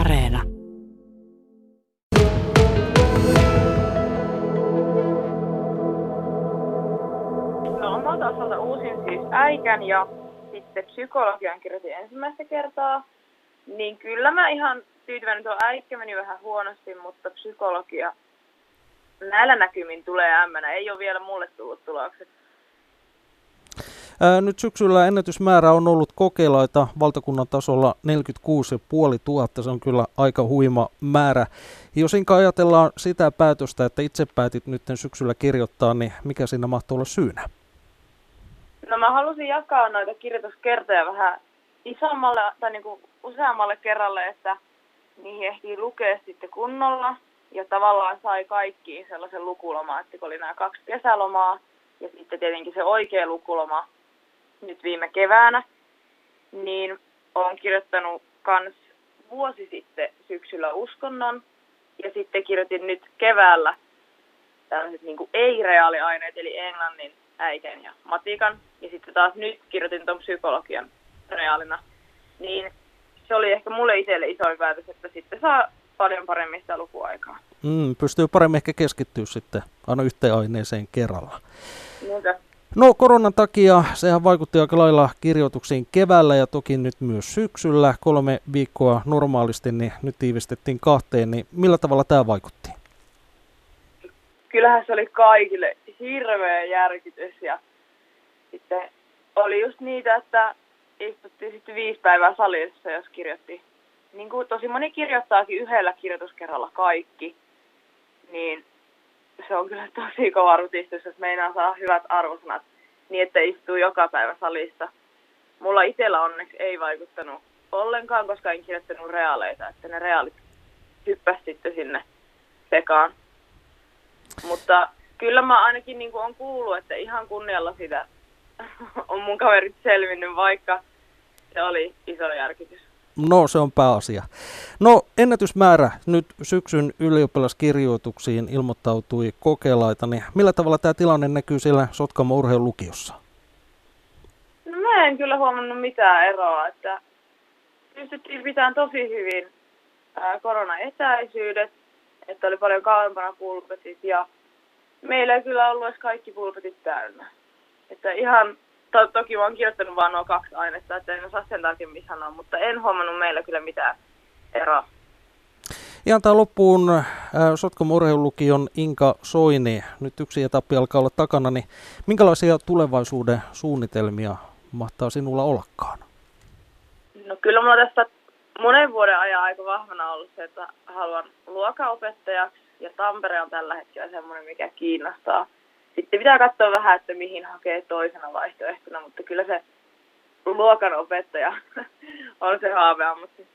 Areena. No omalta osalta uusin siis äikän ja sitten psykologian kirjoitin ensimmäistä kertaa. Niin kyllä mä ihan tyytyväinen tuo äikkä meni vähän huonosti, mutta psykologia näillä näkymin tulee M. Ei ole vielä mulle tullut tulokset. Ää, nyt syksyllä ennätysmäärä on ollut kokeilaita valtakunnan tasolla 46 500. Se on kyllä aika huima määrä. Jos inka ajatellaan sitä päätöstä, että itse päätit nyt syksyllä kirjoittaa, niin mikä siinä mahtuu olla syynä? No mä halusin jakaa noita kirjoituskertoja vähän isommalle tai niin kuin useammalle kerralle, että niihin ehtii lukea sitten kunnolla. Ja tavallaan sai kaikkiin sellaisen lukulomaa, että kun oli nämä kaksi kesälomaa ja sitten tietenkin se oikea lukuloma nyt viime keväänä, niin olen kirjoittanut kans vuosi sitten syksyllä uskonnon ja sitten kirjoitin nyt keväällä tällaiset niin ei-reaaliaineet, eli englannin, äikän ja matikan. Ja sitten taas nyt kirjoitin tuon psykologian reaalina. Niin se oli ehkä mulle itselle isoin päätös, että sitten saa paljon paremmin sitä lukuaikaa. Mm, pystyy paremmin ehkä keskittyä sitten aina yhteen aineeseen kerralla. Niinpä. No koronan takia sehän vaikutti aika lailla kirjoituksiin keväällä ja toki nyt myös syksyllä. Kolme viikkoa normaalisti, niin nyt tiivistettiin kahteen, niin millä tavalla tämä vaikutti? Kyllähän se oli kaikille hirveä järkytys ja sitten oli just niitä, että istuttiin sitten viisi päivää salissa, jos kirjoitti. Niin kuin tosi moni kirjoittaakin yhdellä kirjoituskerralla kaikki, niin se on kyllä tosi kova rutistus, jos meinaa saa hyvät arvosanat niin, että istuu joka päivä salissa. Mulla itsellä onneksi ei vaikuttanut ollenkaan, koska en kirjoittanut reaaleita, että ne reaalit hyppäsi sitten sinne sekaan. Mutta kyllä mä ainakin niin on kuullut, että ihan kunnialla sitä on mun kaverit selvinnyt, vaikka se oli iso järkytys. No, se on pääasia. No, ennätysmäärä nyt syksyn ylioppilaskirjoituksiin ilmoittautui kokeilaita, niin millä tavalla tämä tilanne näkyy siellä Sotkamo urheilulukiossa? No mä en kyllä huomannut mitään eroa, että pystyttiin pitämään tosi hyvin koronaetäisyydet, että oli paljon kauempana pulpetit ja meillä ei kyllä ollut edes kaikki pulpetit täynnä. Että ihan to, toki mä oon kirjoittanut vaan nuo kaksi ainetta, että en osaa sen tarkemmin sanoa, mutta en huomannut meillä kyllä mitään eroa. Ihan tämä loppuun äh, Sotkamo urheilulukion Inka Soini, nyt yksi etappi alkaa olla takana, niin minkälaisia tulevaisuuden suunnitelmia mahtaa sinulla ollakaan? No kyllä mulla tästä monen vuoden ajan aika vahvana ollut se, että haluan luokaopettajaksi ja Tampere on tällä hetkellä semmoinen, mikä kiinnostaa sitten pitää katsoa vähän, että mihin hakee toisena vaihtoehtona, mutta kyllä se luokan opettaja on se haaveammatti.